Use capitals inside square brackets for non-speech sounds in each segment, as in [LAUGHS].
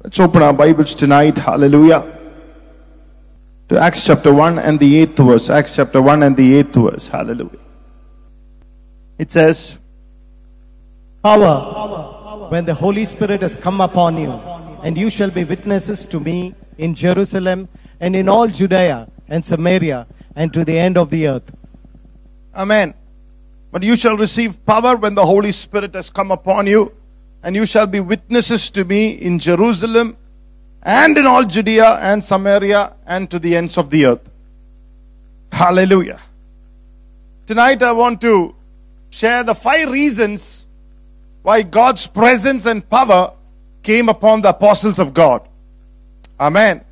Let's open our Bibles tonight. Hallelujah. To Acts chapter 1 and the 8th verse. Acts chapter 1 and the 8th verse. Hallelujah. It says, Power when the Holy Spirit has come upon you, and you shall be witnesses to me in Jerusalem and in all Judea and Samaria and to the end of the earth. Amen. But you shall receive power when the Holy Spirit has come upon you, and you shall be witnesses to me in Jerusalem and in all Judea and Samaria and to the ends of the earth. Hallelujah. Tonight I want to share the five reasons why God's presence and power came upon the apostles of God. Amen.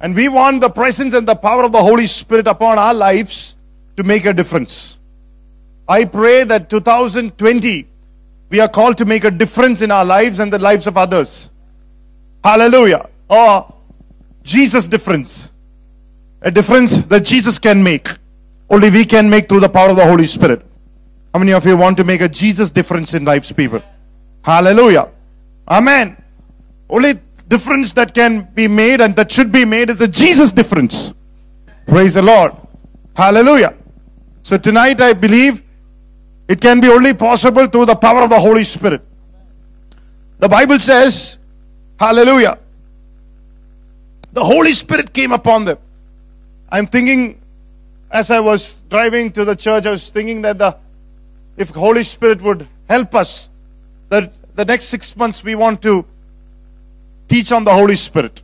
And we want the presence and the power of the Holy Spirit upon our lives to make a difference. I pray that 2020 we are called to make a difference in our lives and the lives of others. Hallelujah. Or Jesus difference. A difference that Jesus can make. Only we can make through the power of the Holy Spirit. How many of you want to make a Jesus difference in lives, people? Hallelujah. Amen. Only difference that can be made and that should be made is the Jesus difference. Praise the Lord. Hallelujah. So tonight I believe it can be only possible through the power of the Holy Spirit. The Bible says, Hallelujah. The Holy Spirit came upon them. I'm thinking, as I was driving to the church, I was thinking that the if Holy Spirit would help us, that the next six months we want to teach on the Holy Spirit.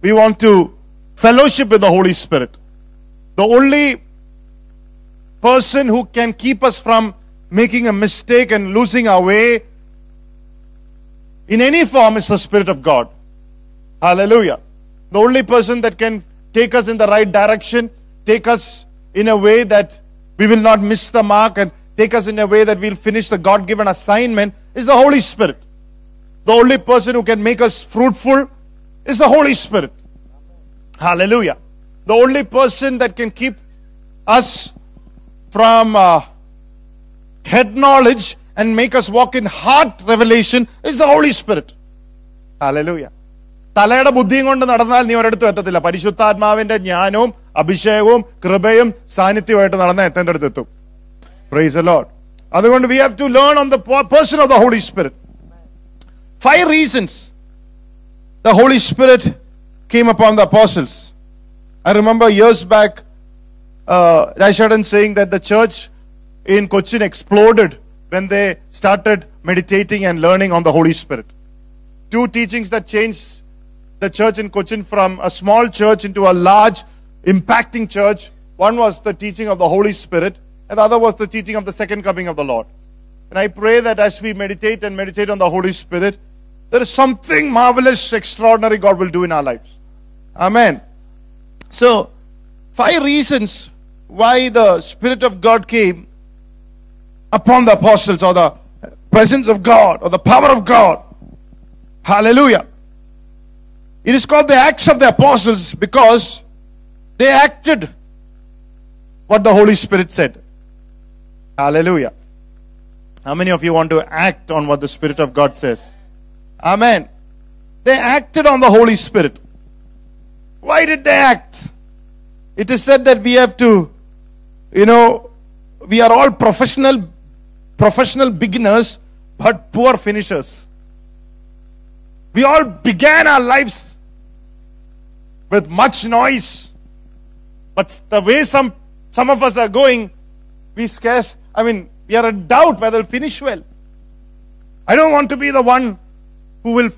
We want to fellowship with the Holy Spirit. The only person who can keep us from making a mistake and losing our way in any form is the Spirit of God. Hallelujah. The only person that can take us in the right direction, take us in a way that we will not miss the mark and take us in a way that we'll finish the God given assignment is the Holy Spirit. The only person who can make us fruitful is the Holy Spirit. Hallelujah. The only person that can keep us from uh, head knowledge and make us walk in heart revelation is the Holy Spirit. Hallelujah. തലയുടെ ബുദ്ധിയും കൊണ്ട് നടന്നാൽ നീ ഒരിടത്തും എത്തത്തില്ല. പരിശുദ്ധാത്മാവിന്റെ ജ്ഞാനവും അഭിഷേകവും കൃപയും സാന്നിധ്യമായിട്ട് നടന്ന എത്തേണ്ട അടുത്ത് എത്തും. പ്രൈസ് ലോഡ് അതുകൊണ്ട് we have to learn on the person of the holy spirit five reasons the holy spirit came upon the persons I remember years back, uh, Rashadan saying that the church in Cochin exploded when they started meditating and learning on the Holy Spirit. Two teachings that changed the church in Cochin from a small church into a large, impacting church. One was the teaching of the Holy Spirit, and the other was the teaching of the second coming of the Lord. And I pray that as we meditate and meditate on the Holy Spirit, there is something marvelous, extraordinary God will do in our lives. Amen. So, five reasons why the Spirit of God came upon the apostles or the presence of God or the power of God. Hallelujah. It is called the Acts of the Apostles because they acted what the Holy Spirit said. Hallelujah. How many of you want to act on what the Spirit of God says? Amen. They acted on the Holy Spirit. Why did they act? It is said that we have to, you know, we are all professional, professional beginners, but poor finishers. We all began our lives with much noise, but the way some some of us are going, we scarce. I mean, we are in doubt whether we'll finish well. I don't want to be the one who will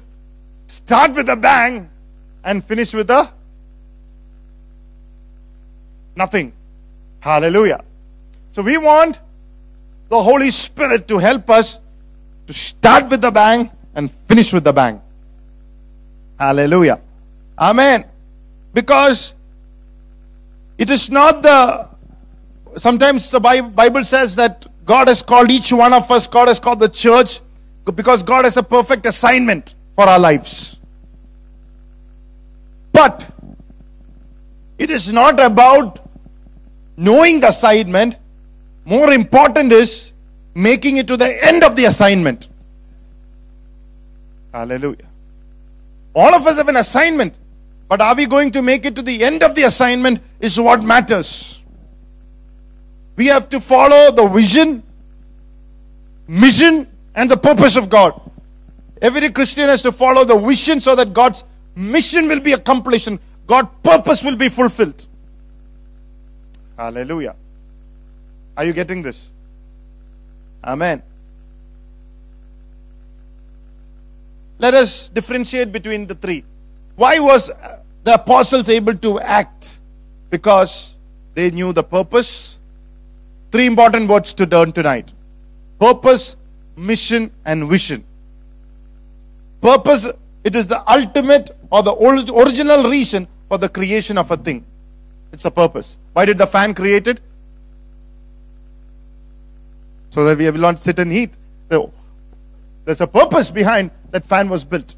start with a bang and finish with a nothing. Hallelujah. So we want the Holy Spirit to help us to start with the bang and finish with the bang. Hallelujah. Amen. Because it is not the, sometimes the Bible says that God has called each one of us, God has called the church because God has a perfect assignment for our lives. But it is not about knowing the assignment. More important is making it to the end of the assignment. Hallelujah. All of us have an assignment. But are we going to make it to the end of the assignment is what matters. We have to follow the vision, mission, and the purpose of God. Every Christian has to follow the vision so that God's mission will be accomplished and God's purpose will be fulfilled. Hallelujah. Are you getting this? Amen. Let us differentiate between the three. Why was the apostles able to act? Because they knew the purpose. Three important words to learn tonight purpose, mission, and vision. Purpose, it is the ultimate or the original reason for the creation of a thing. It's the purpose. Why did the fan create it? So that we will not sit and heat. So, There's a purpose behind that fan was built.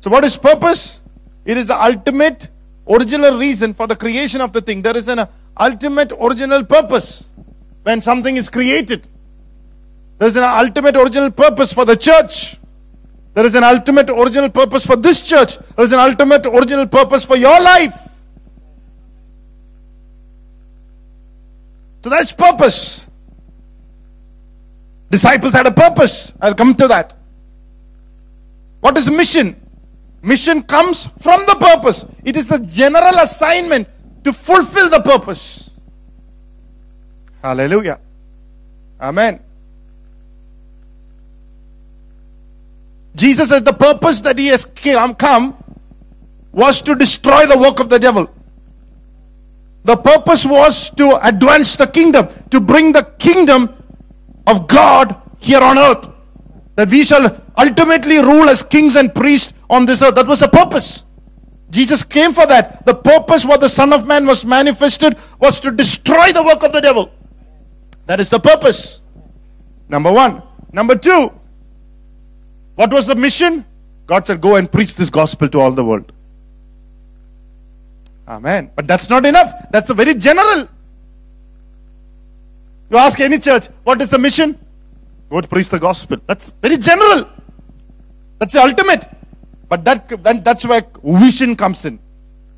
So, what is purpose? It is the ultimate original reason for the creation of the thing. There is an ultimate original purpose when something is created. There is an ultimate original purpose for the church. There is an ultimate original purpose for this church. There is an ultimate original purpose for your life. So that's purpose. Disciples had a purpose. I'll come to that. What is mission? Mission comes from the purpose. It is the general assignment to fulfill the purpose. Hallelujah. Amen. Jesus said the purpose that he has come- um, come was to destroy the work of the devil. The purpose was to advance the kingdom, to bring the kingdom of God here on earth. That we shall ultimately rule as kings and priests on this earth. That was the purpose. Jesus came for that. The purpose what the Son of Man was manifested was to destroy the work of the devil. That is the purpose. Number one. Number two. What was the mission? God said, Go and preach this gospel to all the world. Amen. But that's not enough. That's a very general. You ask any church, what is the mission? Go to preach the gospel. That's very general. That's the ultimate. But that that's where vision comes in.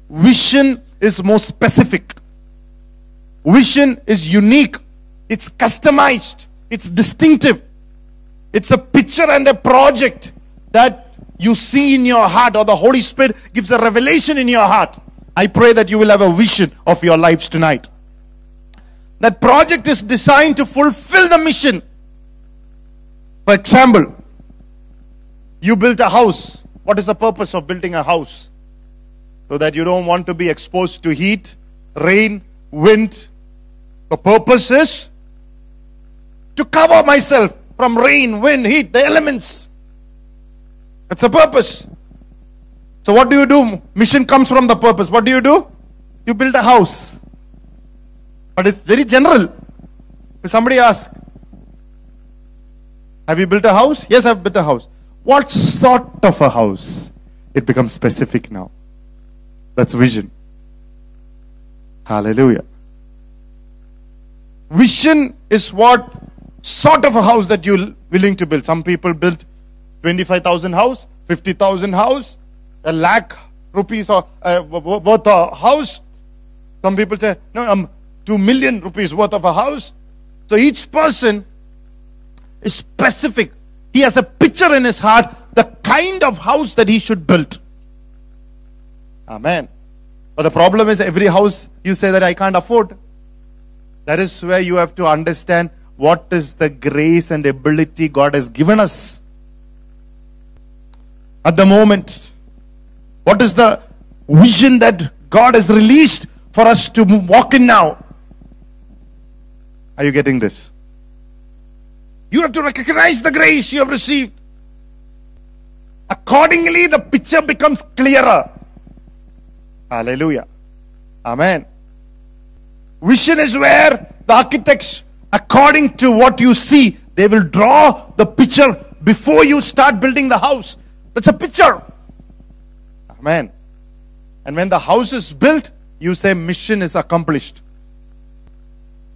Vision is more specific. Vision is unique. It's customized. It's distinctive. It's a picture and a project that you see in your heart, or the Holy Spirit gives a revelation in your heart. I pray that you will have a vision of your lives tonight. That project is designed to fulfill the mission. For example, you built a house. What is the purpose of building a house? So that you don't want to be exposed to heat, rain, wind. The purpose is to cover myself from rain, wind, heat, the elements. That's the purpose. So what do you do? Mission comes from the purpose. What do you do? You build a house. But it's very general. If somebody asks, Have you built a house? Yes, I've built a house. What sort of a house? It becomes specific now. That's vision. Hallelujah. Vision is what sort of a house that you're willing to build. Some people built 25,000 house, 50,000 house, a lakh rupees or uh, worth a house. Some people say, no, I'm um, 2 million rupees worth of a house. So each person is specific. He has a picture in his heart, the kind of house that he should build. Amen. But the problem is, every house you say that I can't afford. That is where you have to understand what is the grace and ability God has given us. At the moment, what is the vision that God has released for us to walk in now? Are you getting this? You have to recognize the grace you have received. Accordingly, the picture becomes clearer. Hallelujah. Amen. Vision is where the architects, according to what you see, they will draw the picture before you start building the house. That's a picture. Amen. And when the house is built, you say mission is accomplished.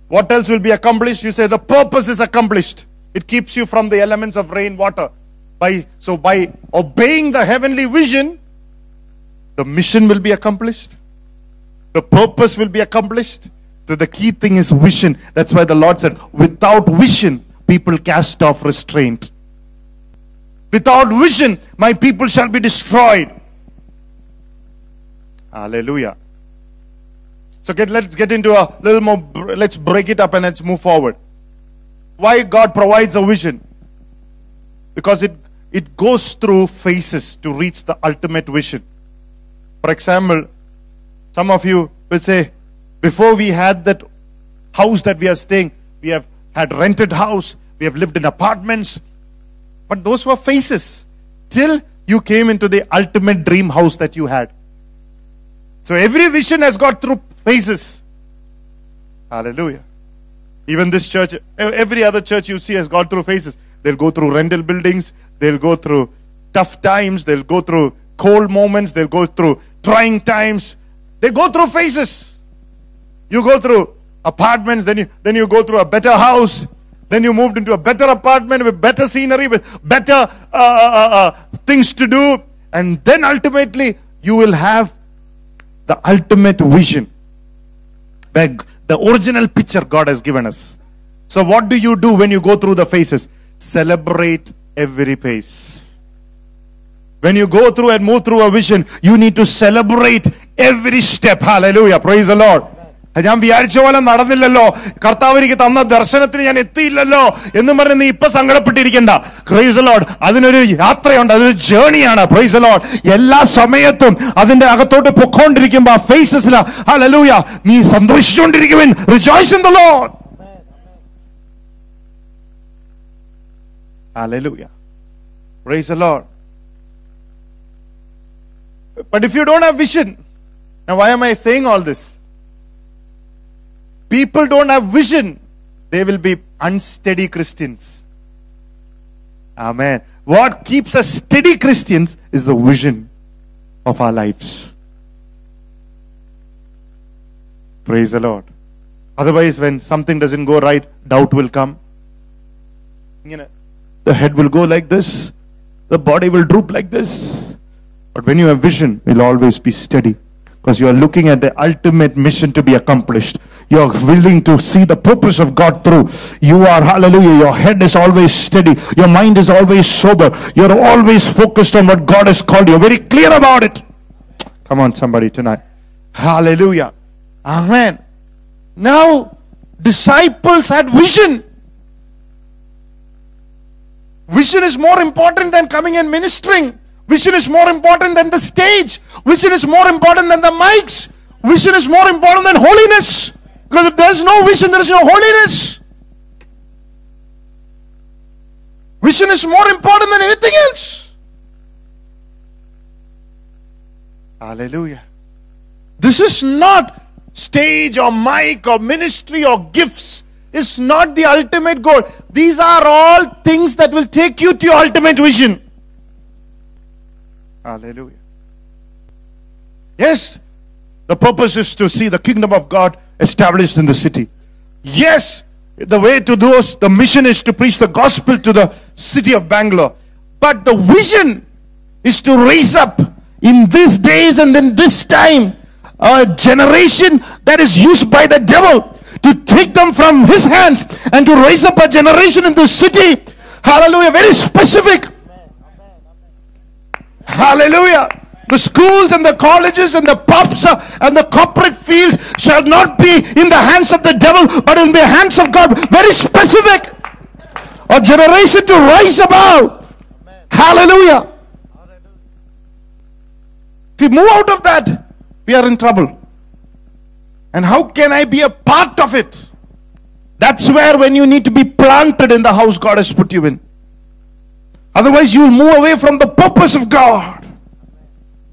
What else will be accomplished? You say the purpose is accomplished. It keeps you from the elements of rain, water. By so by obeying the heavenly vision, the mission will be accomplished. The purpose will be accomplished. So the key thing is vision. That's why the Lord said, without vision, people cast off restraint. Without vision, my people shall be destroyed. Hallelujah. So get, let's get into a little more, let's break it up and let's move forward. Why God provides a vision? Because it, it goes through phases to reach the ultimate vision. For example, some of you will say, before we had that house that we are staying, we have had rented house, we have lived in apartments, but those were phases till you came into the ultimate dream house that you had. So every vision has got through phases. Hallelujah. Even this church, every other church you see has gone through phases. They'll go through rental buildings, they'll go through tough times, they'll go through cold moments, they'll go through trying times. They go through phases. You go through apartments, then you then you go through a better house, then you moved into a better apartment with better scenery, with better uh, uh, uh, uh, things to do, and then ultimately you will have the ultimate vision where the original picture God has given us. So, what do you do when you go through the phases? Celebrate every phase. When you go through and move through a vision, you need to celebrate every step. Hallelujah. Praise the Lord. ഞാൻ വിചാരിച്ച പോലെ നടന്നില്ലല്ലോ. കർത്താവ് എനിക്ക് തന്ന ദർശനത്തിന് ഞാൻ എത്തിയില്ലല്ലോ എന്നും പറഞ്ഞ് നീ ഇപ്പൊ സങ്കടപ്പെട്ടിരിക്കണ്ട. ക്രൈസ് ലോഡ് അതിനൊരു യാത്രയുണ്ട്. അതൊരു ജേണിയാണ് പ്രൈസ് ലോഡ് എല്ലാ സമയത്തും അതിന്റെ അകത്തോട്ട് പൊക്കോണ്ടിരിക്കുമ്പോ ആ ഫേസസില നീ സന്തോഷിച്ചുകൊണ്ടിരിക്കുവിൻ rejoice in the lord But if you don't have vision, now why am I saying all this? People don't have vision, they will be unsteady Christians. Amen. What keeps us steady Christians is the vision of our lives. Praise the Lord. Otherwise, when something doesn't go right, doubt will come. You know, the head will go like this, the body will droop like this. But when you have vision, you'll always be steady because you are looking at the ultimate mission to be accomplished. You are willing to see the purpose of God through. You are, hallelujah, your head is always steady. Your mind is always sober. You're always focused on what God has called you. Very clear about it. Come on, somebody tonight. Hallelujah. Amen. Now, disciples had vision. Vision is more important than coming and ministering. Vision is more important than the stage. Vision is more important than the mics. Vision is more important than holiness. Because if there's no vision, there is no holiness. Vision is more important than anything else. Hallelujah. This is not stage or mic or ministry or gifts. It's not the ultimate goal. These are all things that will take you to your ultimate vision. Hallelujah. Yes, the purpose is to see the kingdom of God established in the city. Yes, the way to is the mission is to preach the gospel to the city of Bangalore. But the vision is to raise up in these days and in this time a generation that is used by the devil to take them from his hands and to raise up a generation in the city. Hallelujah. Very specific. Hallelujah. The schools and the colleges and the pubs uh, and the corporate fields shall not be in the hands of the devil, but in the hands of God. Very specific. A generation to rise above. Hallelujah. If we move out of that, we are in trouble. And how can I be a part of it? That's where when you need to be planted in the house God has put you in. Otherwise, you will move away from the purpose of God.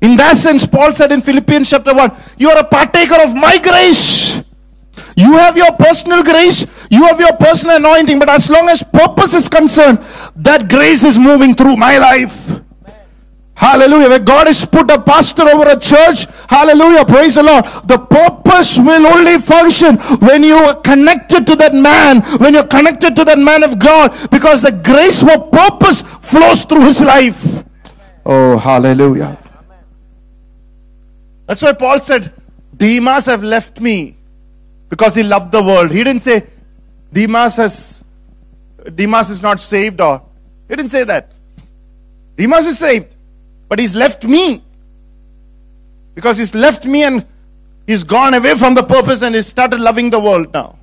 In that sense, Paul said in Philippians chapter 1, you are a partaker of my grace. You have your personal grace, you have your personal anointing, but as long as purpose is concerned, that grace is moving through my life. Hallelujah. Where God has put a pastor over a church, Hallelujah. Praise the Lord. The purpose will only function when you are connected to that man, when you're connected to that man of God, because the grace for purpose flows through his life. Oh, hallelujah. That's why Paul said, Demas have left me because he loved the world. He didn't say Demas has Demas is not saved or he didn't say that. Demas is saved, but he's left me because he's left me and he's gone away from the purpose and he started loving the world now.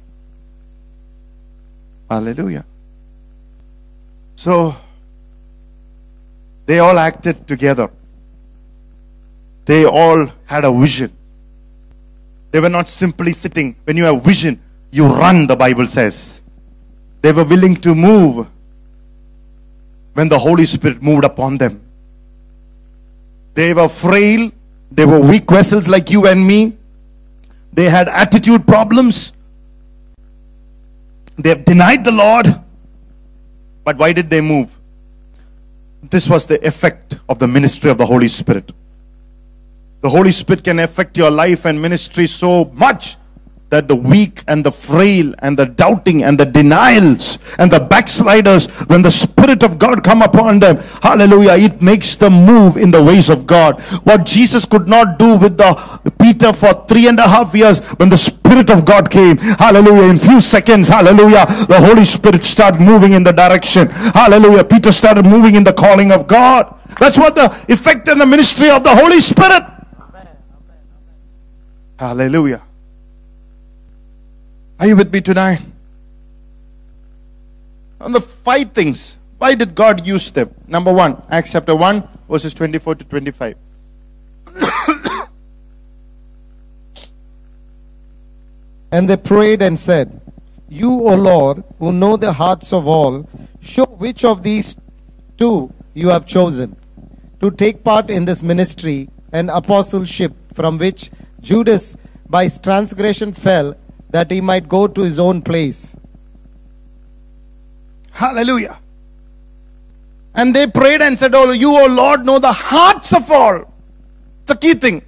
Hallelujah. So they all acted together. They all had a vision. They were not simply sitting. When you have vision, you run, the Bible says. They were willing to move when the Holy Spirit moved upon them. They were frail, they were weak vessels like you and me. They had attitude problems. They have denied the Lord. But why did they move? This was the effect of the ministry of the Holy Spirit. The Holy Spirit can affect your life and ministry so much that the weak and the frail and the doubting and the denials and the backsliders, when the Spirit of God come upon them, hallelujah, it makes them move in the ways of God. What Jesus could not do with the Peter for three and a half years when the Spirit of God came, hallelujah, in few seconds, hallelujah, the Holy Spirit started moving in the direction. Hallelujah. Peter started moving in the calling of God. That's what the effect and the ministry of the Holy Spirit. Hallelujah. Are you with me tonight? On the five things, why did God use them? Number one, Acts chapter 1, verses 24 to 25. [COUGHS] And they prayed and said, You, O Lord, who know the hearts of all, show which of these two you have chosen to take part in this ministry and apostleship from which Judas by his transgression fell, that he might go to his own place. Hallelujah. And they prayed and said, Oh, you, O Lord, know the hearts of all. It's a key thing.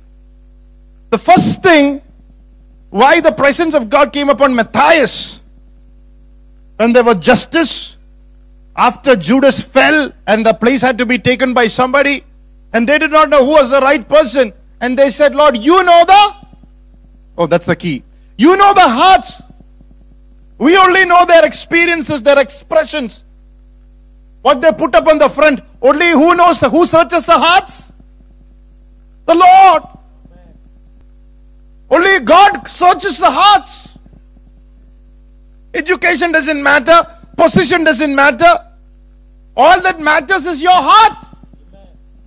The first thing why the presence of God came upon Matthias when there was justice after Judas fell and the place had to be taken by somebody and they did not know who was the right person and they said, Lord, you know the. Oh, that's the key. You know the hearts. We only know their experiences, their expressions, what they put up on the front. Only who knows the who searches the hearts? The Lord. Only God searches the hearts. Education doesn't matter, position doesn't matter. All that matters is your heart.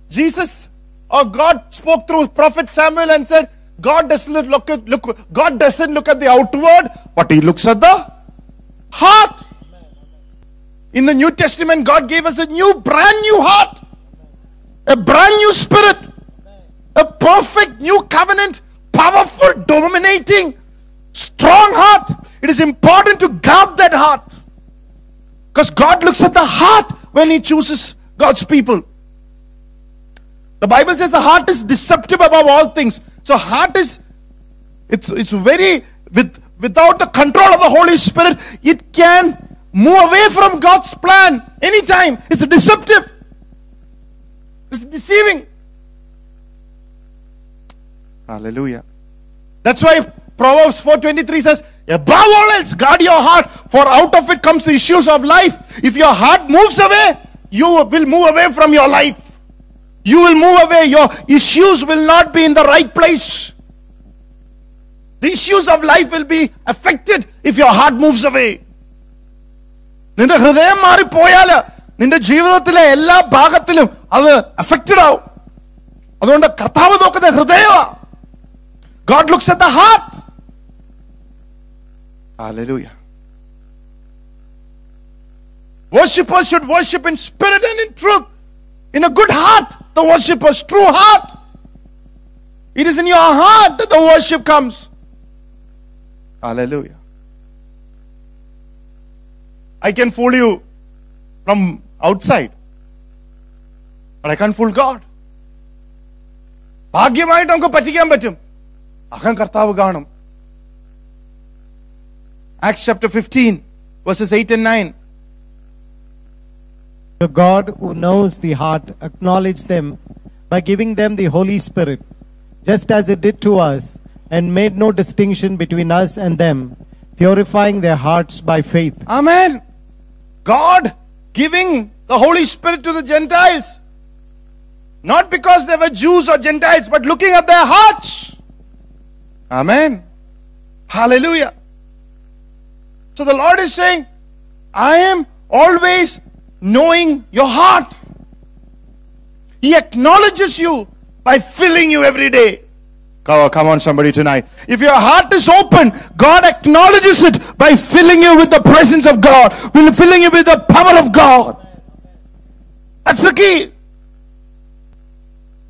Jesus or God spoke through prophet Samuel and said, God doesn't look at look God doesn't look at the outward, but he looks at the heart. In the New Testament, God gave us a new, brand new heart, a brand new spirit, a perfect new covenant, powerful, dominating, strong heart. It is important to guard that heart. Because God looks at the heart when He chooses God's people. The Bible says the heart is deceptive above all things. So heart is it's it's very with without the control of the Holy Spirit, it can move away from God's plan anytime. It's deceptive. It's deceiving. Hallelujah. That's why Proverbs 4:23 says, "Above all else, guard your heart, for out of it comes the issues of life." If your heart moves away, you will move away from your life. You will move away. Your issues will not be in the right place. The issues of life will be affected if your heart moves away. നിന്റെ ഹൃദയം മാറിപ്പോയാൽ നിന്റെ ജീവിതത്തിലെ എല്ലാ ഭാഗത്തിലും അത് affected ആവും അതുകൊണ്ട് കർത്താവ് നോക്കുന്ന ഹൃദയമാ God looks at the heart Hallelujah. Worshippers should worship in spirit and in truth, in a good heart. The worshipper's true heart. It is in your heart that the worship comes. Hallelujah. I can fool you from outside, but I can't fool God. ഭാഗ്യമായിട്ട് നമുക്ക് പറ്റിക്കാൻ പറ്റും അഹം കർത്താവ് കാണും Acts chapter fifteen verses eight and nine the God who knows the heart acknowledge them by giving them the Holy Spirit, just as it did to us, and made no distinction between us and them, purifying their hearts by faith. Amen. God giving the Holy Spirit to the Gentiles. Not because they were Jews or Gentiles, but looking at their hearts. Amen. Hallelujah. So the Lord is saying, I am always knowing your heart. He acknowledges you by filling you every day. Come on, come on, somebody tonight. If your heart is open, God acknowledges it by filling you with the presence of God, filling you with the power of God. That's the key.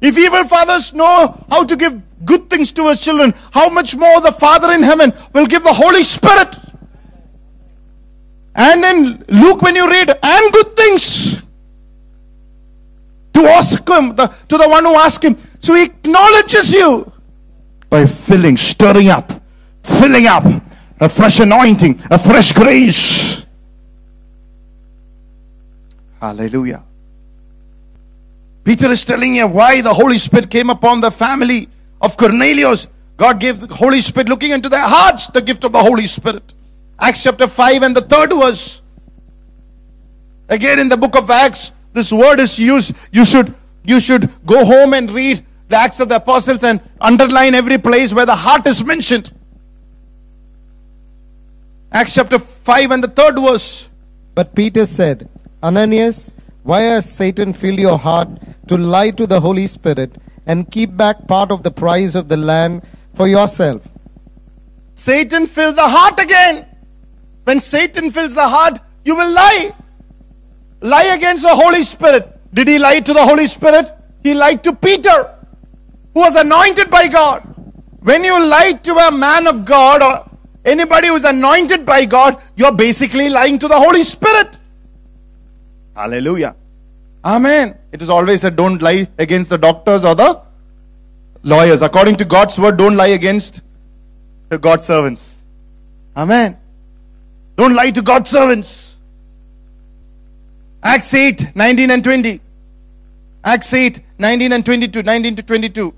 If evil fathers know how to give good things to his children, how much more the Father in heaven will give the Holy Spirit. And then Luke, when you read, and good things to ask him, the, to the one who asked him. So he acknowledges you by filling, stirring up, filling up a fresh anointing, a fresh grace. Hallelujah. Peter is telling you why the Holy Spirit came upon the family of Cornelius. God gave the Holy Spirit, looking into their hearts, the gift of the Holy Spirit. Acts chapter 5 and the third verse. Again in the book of Acts, this word is used. You should you should go home and read the Acts of the Apostles and underline every place where the heart is mentioned. Acts chapter 5 and the third verse. But Peter said, Ananias, why has Satan filled your heart to lie to the Holy Spirit and keep back part of the price of the land for yourself? Satan fills the heart again. When Satan fills the heart, you will lie. Lie against the Holy Spirit. Did he lie to the Holy Spirit? He lied to Peter, who was anointed by God. When you lie to a man of God or anybody who is anointed by God, you're basically lying to the Holy Spirit. Hallelujah. Amen. It is always said, don't lie against the doctors or the lawyers. According to God's word, don't lie against God's servants. Amen. Don't lie to God's servants. Acts 8, 19 and 20. Acts 8, 19 and 22. 19 to 22.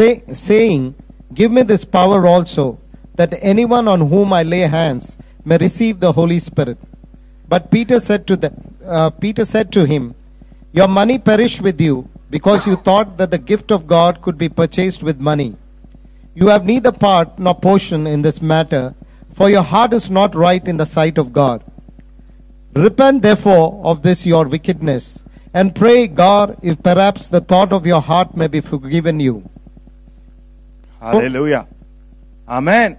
Say, saying, Give me this power also, that anyone on whom I lay hands may receive the Holy Spirit. But Peter said to them, uh, Peter said to him, Your money perish with you, because you thought that the gift of God could be purchased with money. You have neither part nor portion in this matter, for your heart is not right in the sight of God. Repent therefore of this your wickedness, and pray God if perhaps the thought of your heart may be forgiven you. Hallelujah. Amen.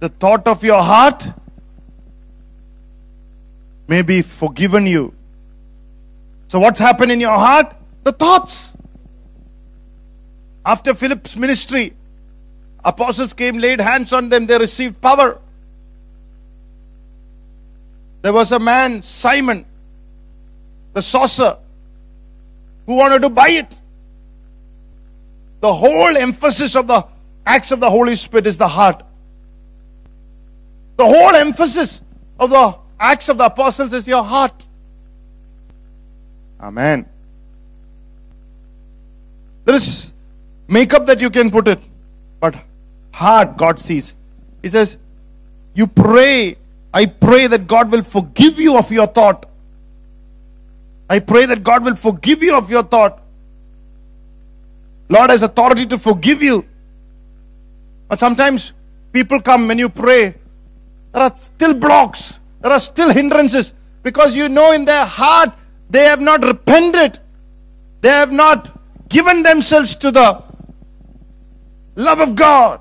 The thought of your heart may be forgiven you. So, what's happened in your heart? The thoughts. After Philip's ministry, apostles came, laid hands on them, they received power. There was a man, Simon, the sorcerer, who wanted to buy it. The whole emphasis of the acts of the Holy Spirit is the heart. The whole emphasis of the acts of the apostles is your heart. Amen. There is makeup that you can put it, but heart God sees. He says, You pray. I pray that God will forgive you of your thought. I pray that God will forgive you of your thought. Lord has authority to forgive you. But sometimes people come when you pray, there are still blocks, there are still hindrances because you know in their heart they have not repented, they have not given themselves to the love of God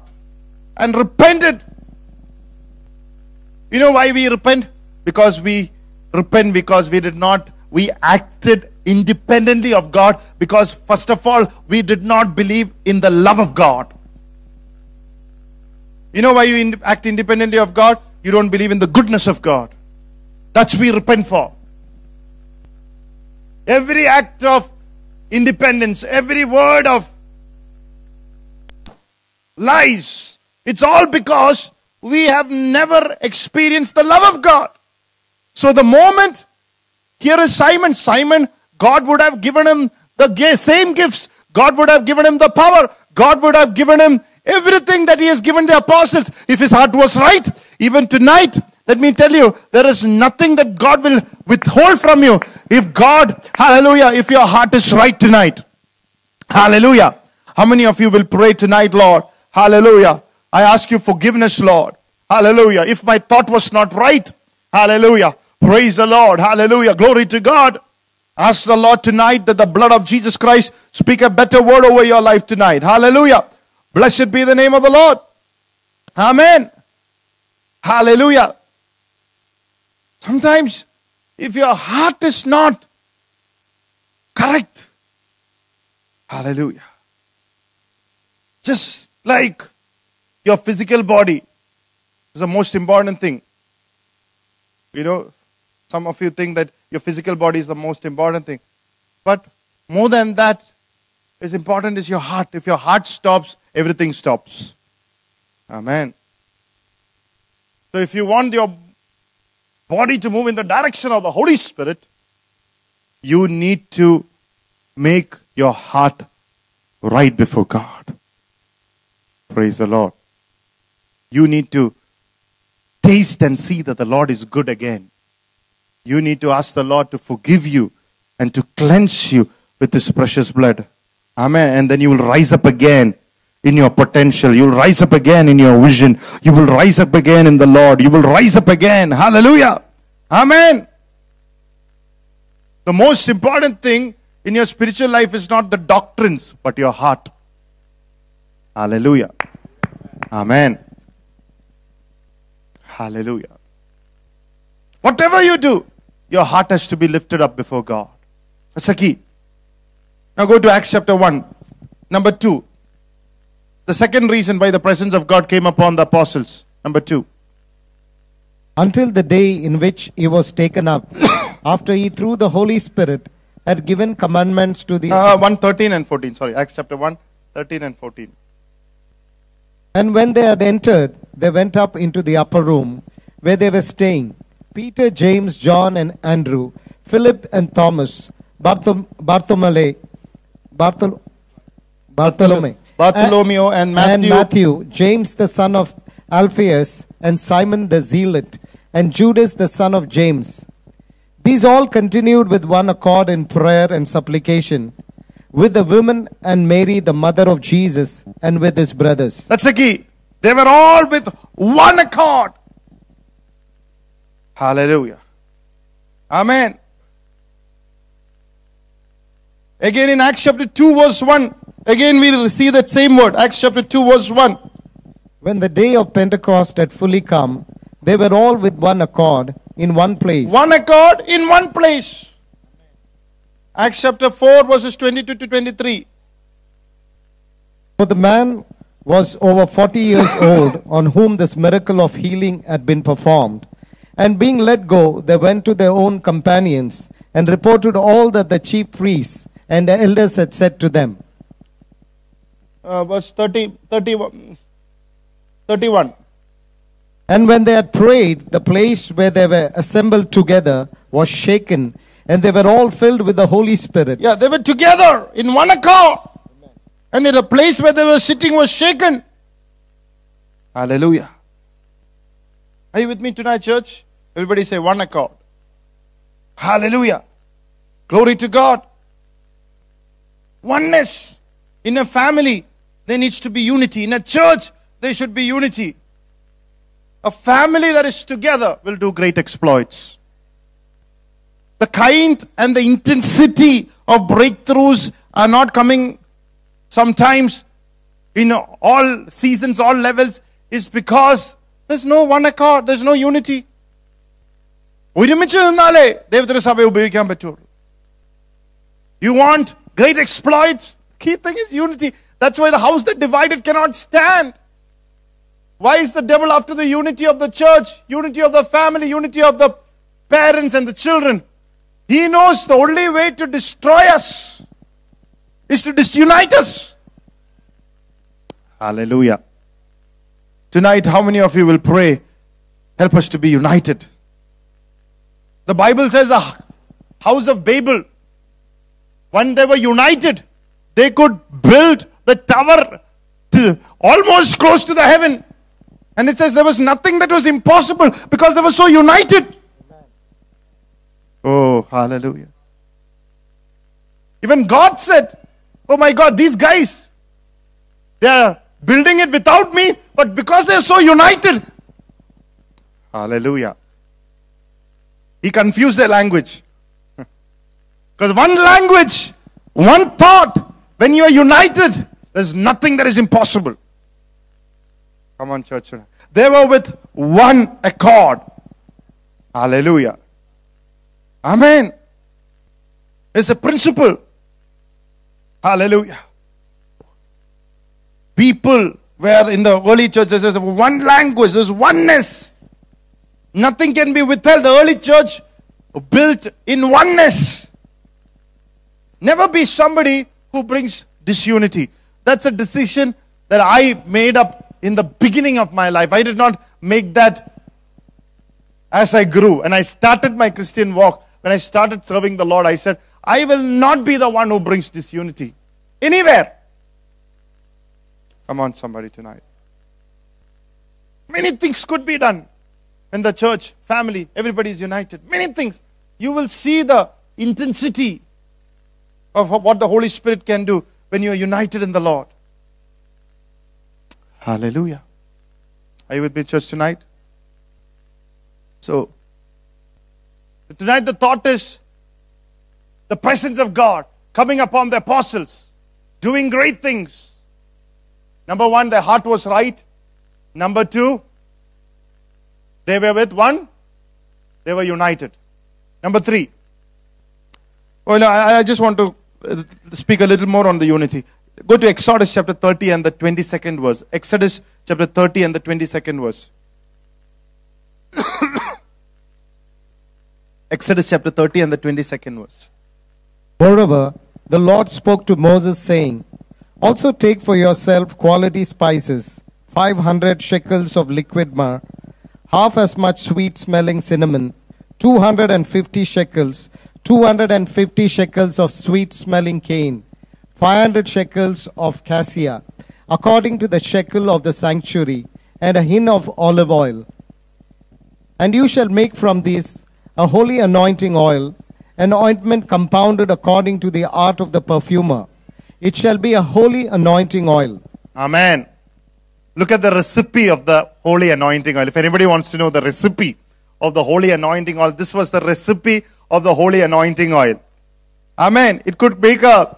and repented. You know why we repent? Because we repent because we did not, we acted independently of God because first of all, we did not believe in the love of God. You know why you act independently of God? You don't believe in the goodness of God. That's we repent for. Every act of independence, every word of lies. It's all because we have never experienced the love of God. So the moment here is Simon, Simon, God would have given him the same gifts. God would have given him the power. God would have given him everything that he has given the apostles. If his heart was right, even tonight, let me tell you, there is nothing that God will withhold from you. If God, hallelujah, if your heart is right tonight, hallelujah. How many of you will pray tonight, Lord? Hallelujah. I ask you forgiveness, Lord. Hallelujah. If my thought was not right, hallelujah. Praise the Lord. Hallelujah. Glory to God. Ask the Lord tonight that the blood of Jesus Christ speak a better word over your life tonight. Hallelujah. Blessed be the name of the Lord. Amen. Hallelujah. Sometimes, if your heart is not correct, hallelujah. Just like your physical body is the most important thing. You know, some of you think that your physical body is the most important thing. But more than that, is important is your heart. If your heart stops, everything stops. Amen. So if you want your body to move in the direction of the Holy Spirit, you need to make your heart right before God. Praise the Lord. You need to taste and see that the Lord is good again. You need to ask the Lord to forgive you and to cleanse you with His precious blood. Amen. And then you will rise up again in your potential. You will rise up again in your vision. You will rise up again in the Lord. You will rise up again. Hallelujah. Amen. The most important thing in your spiritual life is not the doctrines, but your heart. Hallelujah. Amen. Hallelujah. Whatever you do, your heart has to be lifted up before God. That's the key. Now go to Acts chapter 1. Number 2. The second reason why the presence of God came upon the apostles. Number 2. until the day in which he was taken up, [COUGHS] after he through the Holy Spirit had given commandments to the Uh, 1 13 and 14. Sorry, Acts chapter 1, 13 and 14. And when they had entered, they went up into the upper room where they were staying. Peter, James, John, and Andrew, Philip and Thomas, Barthom- Bartholomew, Barthol- Bartholomew, Bartholomew and Matthew. Matthew, James the son of Alphaeus, and Simon the Zealot, and Judas the son of James. These all continued with one accord in prayer and supplication, with the women and Mary, the mother of Jesus, and with his brothers. That's the key. They were all with one accord. Hallelujah. Amen. Again in Acts chapter 2, verse 1. Again we will see that same word. Acts chapter 2, verse 1. When the day of Pentecost had fully come, they were all with one accord in one place. One accord in one place. Acts chapter 4, verses 22 to 23. For the man was over 40 years old on whom this miracle of healing had been performed. And being let go, they went to their own companions and reported all that the chief priests and the elders had said to them. Uh, verse 30, 31. 31. And when they had prayed, the place where they were assembled together was shaken, and they were all filled with the Holy Spirit. Yeah, they were together in one accord. And in the place where they were sitting was shaken. Hallelujah. Are you with me tonight, church? Everybody say one accord. Hallelujah. Glory to God. Oneness. In a family, there needs to be unity. In a church, there should be unity. A family that is together will do great exploits the kind and the intensity of breakthroughs are not coming sometimes in all seasons, all levels, is because there's no one accord, there's no unity. ഒരുമിച്ച് നിന്നാലേ ദൈവത്തിന്റെ സഭയെ ഉപയോഗിക്കാൻ പറ്റുള്ളൂ you want great exploit key thing is unity that's why the house the divided cannot stand Why is the devil after the unity of the church, unity of the family, unity of the parents and the children? He knows the only way to destroy us is to disunite us. Hallelujah. Tonight, how many of you will pray, help us to be united? The Bible says the house of Babel, when they were united, they could build the tower to almost close to the heaven. And it says there was nothing that was impossible because they were so united. Oh, hallelujah. Even God said, Oh my God, these guys, they are building it without me, but because they are so united. Hallelujah. He confused their language. [LAUGHS] Because one language, one thought, when you are united, there's nothing that is impossible. Come on, church. They were with one accord. Hallelujah. Amen. It's a principle. Hallelujah. People were in the early churches, there's one language, there's oneness. Nothing can be withheld. The early church built in oneness. Never be somebody who brings disunity. That's a decision that I made up in the beginning of my life. I did not make that as I grew. And I started my Christian walk. When I started serving the Lord, I said, I will not be the one who brings disunity anywhere. Come on, somebody tonight. Many things could be done in the church, family, everybody is united. Many things. You will see the intensity of what the Holy Spirit can do when you are united in the Lord. Hallelujah. Are you with me, church, tonight? So, tonight the thought is the presence of God coming upon the apostles, doing great things. Number one, their heart was right. Number two, they were with one, they were united. Number three, well, I, I just want to uh, speak a little more on the unity. Go to Exodus chapter 30 and the 22nd verse. Exodus chapter 30 and the 22nd verse. Exodus chapter 30 and the 22nd verse. Moreover, the Lord spoke to Moses, saying, Also take for yourself quality spices, 500 shekels of liquid myrrh, half as much sweet smelling cinnamon, 250 shekels, 250 shekels of sweet smelling cane, 500 shekels of cassia, according to the shekel of the sanctuary, and a hin of olive oil. And you shall make from these a holy anointing oil, an ointment compounded according to the art of the perfumer. It shall be a holy anointing oil. Amen. Look at the recipe of the holy anointing oil. If anybody wants to know the recipe of the holy anointing oil, this was the recipe of the holy anointing oil. Amen. It could make a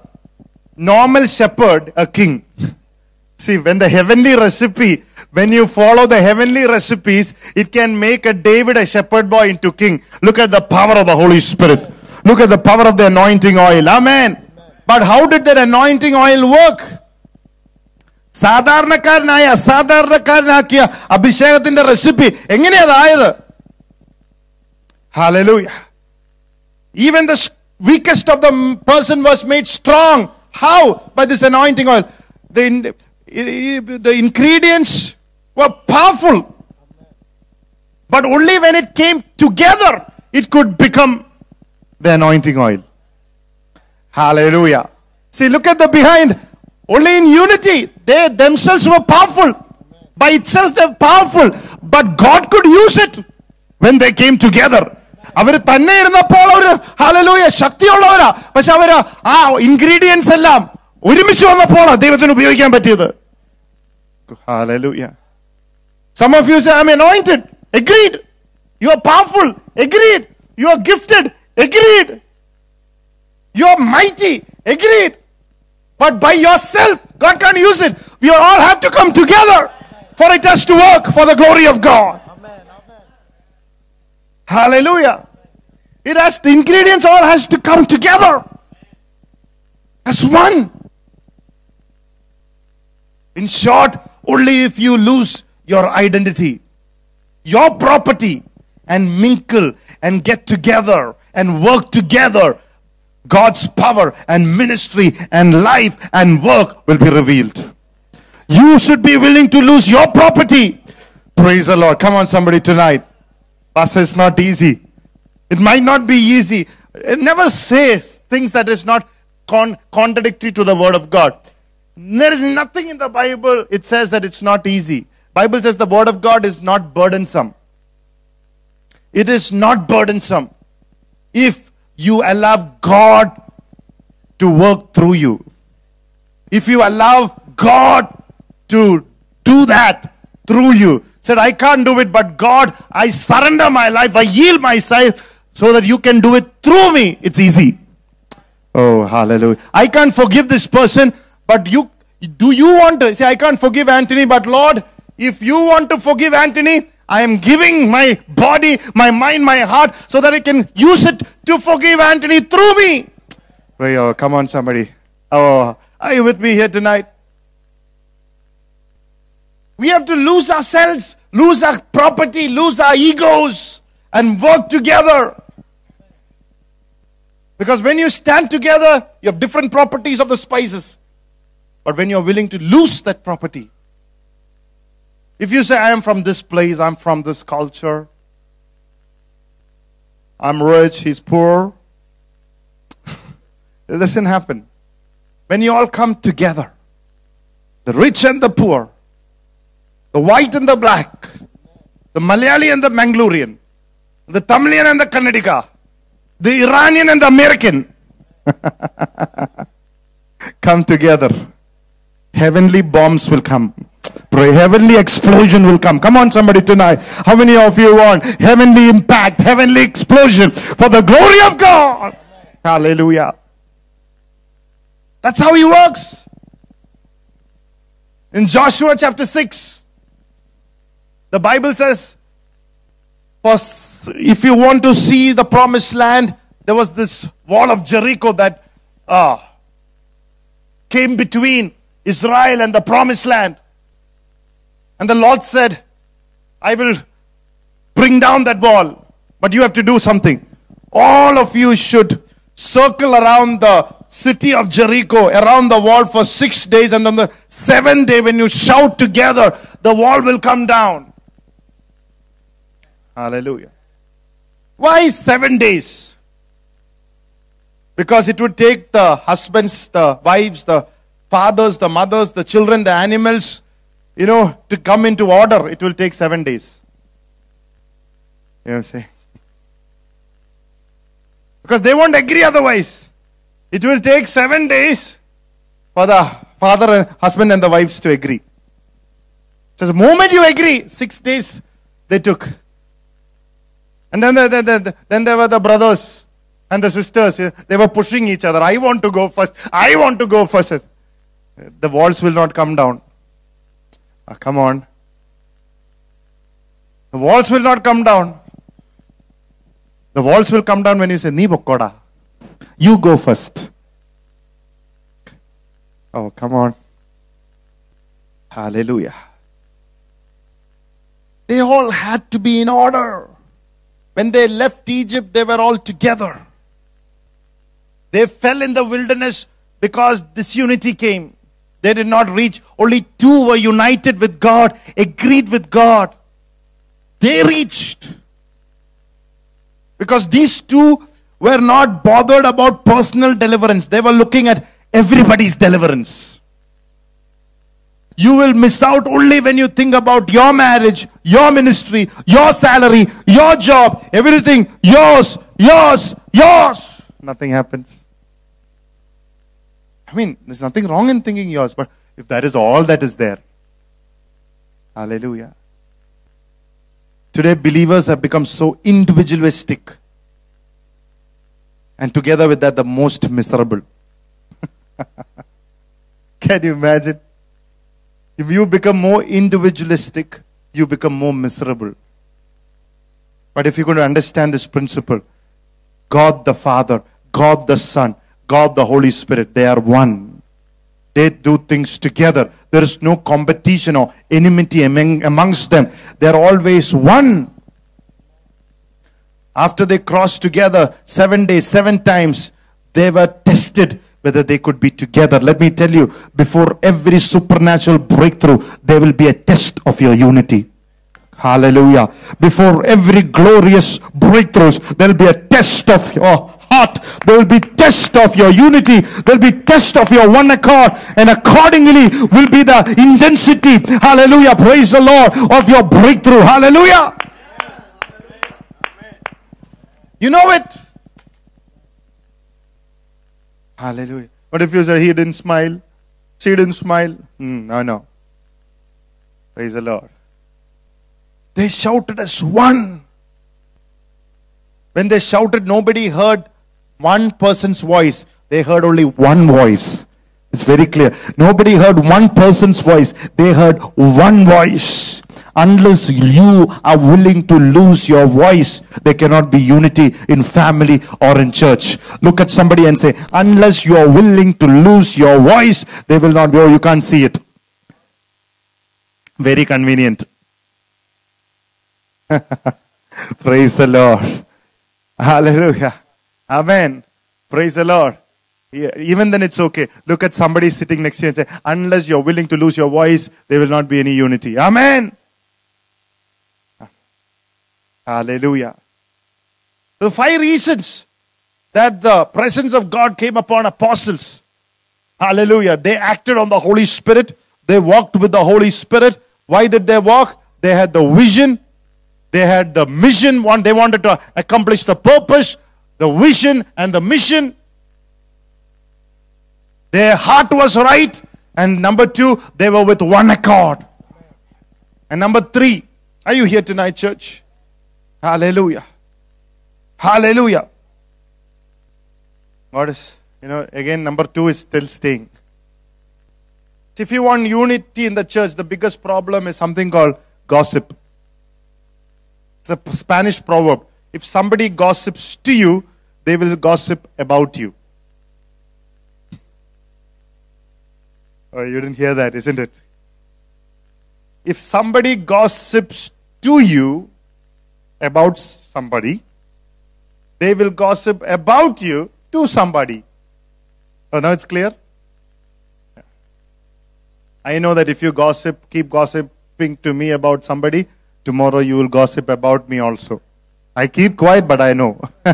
normal shepherd a king. [LAUGHS] See, when the heavenly recipe, when you follow the heavenly recipes, it can make a David a shepherd boy into king. Look at the power of the Holy Spirit. Look at the power of the anointing oil. Amen. But how did that anointing oil work? സാധാരണക്കാരനായ അസാധാരണക്കാരനാക്കിയ അഭിഷേകത്തിന്റെ recipe എങ്ങനെയാ അതായത് Hallelujah. Even the weakest of the person was made strong. How? By this anointing oil. The, the ingredients were powerful. But only when it came together, it could become the anointing oil. Hallelujah. See, look at the behind. Only in unity, they themselves were powerful. By itself, they're powerful. But God could use it when they came together. അവർ തന്നെ ഇരുന്നപ്പോൾ അവർ ഹലലൂയ ശക്തിയുള്ളവരാ പക്ഷെ അവര് ആ ingredients എല്ലാം ഒരുമിച്ച് വന്നപ്പോൾ ദൈവത്തിന് ഉപയോഗിക്കാൻ പറ്റിയത് ഹലലൂയ some of you say, I'm anointed. Agreed. You are powerful. Agreed. You are gifted. Agreed. You are mighty. Agreed. But by yourself, God can't use it. We all have to come together for it has to work for the glory of God. Amen. Amen. Hallelujah. It has the ingredients all has to come together as one. In short, only if you lose your identity, your property, and mingle and get together and work together, God's power and ministry and life and work will be revealed. You should be willing to lose your property. Praise the Lord. Come on, somebody tonight. Pastor, is not easy. It might not be easy. It never says things that is not con- contradictory to the word of God. There is nothing in the Bible it says that it's not easy. Bible says the word of God is not burdensome. It is not burdensome if you allow God to work through you. If you allow God to do that through you. Said, I can't do it, but God, I surrender my life, I yield myself so that you can do it through me. It's easy. Oh, hallelujah. I can't forgive this person, but you do you want to say I can't forgive Anthony, but Lord, if you want to forgive Anthony, I am giving my body, my mind, my heart, so that I can use it to forgive Anthony through me. Pray, oh, come on, somebody. Oh, are you with me here tonight? We have to lose ourselves, lose our property, lose our egos, and work together. Because when you stand together, you have different properties of the spices. But when you're willing to lose that property, if you say, I am from this place, I'm from this culture, I'm rich, he's poor, [LAUGHS] it doesn't happen. When you all come together, the rich and the poor, the white and the black, the Malayali and the Mangalorean, the Tamilian and the Kannadiga, the Iranian and the American [LAUGHS] come together. Heavenly bombs will come. Pray, heavenly explosion will come. Come on, somebody tonight. How many of you want heavenly impact, heavenly explosion for the glory of God? Hallelujah. That's how he works. In Joshua chapter 6, the Bible says, for if you want to see the promised land, there was this wall of Jericho that uh, came between Israel and the promised land. And the Lord said, I will bring down that wall, but you have to do something. All of you should circle around the city of Jericho, around the wall for six days, and on the seventh day, when you shout together, the wall will come down. Hallelujah. Why seven days? Because it would take the husbands, the wives, the fathers, the mothers, the children, the animals, you know, to come into order. It will take seven days. You know what I'm saying? Because they won't agree otherwise. It will take seven days for the father and husband and the wives to agree. So the moment you agree, six days they took. And then, the, the, the, then there were the brothers and the sisters. They were pushing each other. I want to go first. I want to go first. The walls will not come down. Ah, come on. The walls will not come down. The walls will come down when you say, Ni bokkoda. You go first. Oh, come on. Hallelujah. They all had to be in order. When they left Egypt, they were all together. They fell in the wilderness because disunity came. They did not reach. Only two were united with God, agreed with God. They reached. Because these two were not bothered about personal deliverance, they were looking at everybody's deliverance. You will miss out only when you think about your marriage, your ministry, your salary, your job, everything yours, yours, yours. Nothing happens. I mean, there's nothing wrong in thinking yours, but if that is all that is there, hallelujah. Today, believers have become so individualistic. And together with that, the most miserable. [LAUGHS] Can you imagine? If you become more individualistic, you become more miserable. But if you're going to understand this principle, God the Father, God the Son, God the Holy Spirit, they are one. They do things together. There is no competition or enmity among, amongst them. They are always one. After they crossed together seven days, seven times, they were tested whether they could be together. Let me tell you, before every supernatural breakthrough, there will be a test of your unity. Hallelujah. Before every glorious breakthroughs, there will be a test of your heart. There will be test of your unity. There will be test of your one accord. And accordingly will be the intensity. Hallelujah. Praise the Lord of your breakthrough. Hallelujah. You know it. Hallelujah. What if you say he didn't smile? She didn't smile? Hmm, no, no. Praise the Lord. They shouted as one. When they shouted, nobody heard one person's voice. They heard only one voice. It's very clear. Nobody heard one person's voice. They heard one voice. Unless you are willing to lose your voice, there cannot be unity in family or in church. Look at somebody and say, unless you are willing to lose your voice, they will not go. Oh, you can't see it. Very convenient. [LAUGHS] Praise the Lord. Hallelujah. Amen. Praise the Lord. Yeah, even then it's okay. Look at somebody sitting next to you and say, unless you're willing to lose your voice, there will not be any unity. Amen. Hallelujah. The five reasons that the presence of God came upon apostles. Hallelujah. They acted on the Holy Spirit. They walked with the Holy Spirit. Why did they walk? They had the vision. They had the mission. One, they wanted to accomplish the purpose, the vision, and the mission. Their heart was right. And number two, they were with one accord. And number three, are you here tonight, church? Hallelujah. Hallelujah. God is, you know, again, number two is still staying. If you want unity in the church, the biggest problem is something called gossip. It's a Spanish proverb. If somebody gossips to you, they will gossip about you. Oh, you didn't hear that, isn't it? If somebody gossips to you about somebody, they will gossip about you to somebody. Oh, now it's clear? I know that if you gossip, keep gossiping to me about somebody, tomorrow you will gossip about me also. I keep quiet, but I know. [LAUGHS]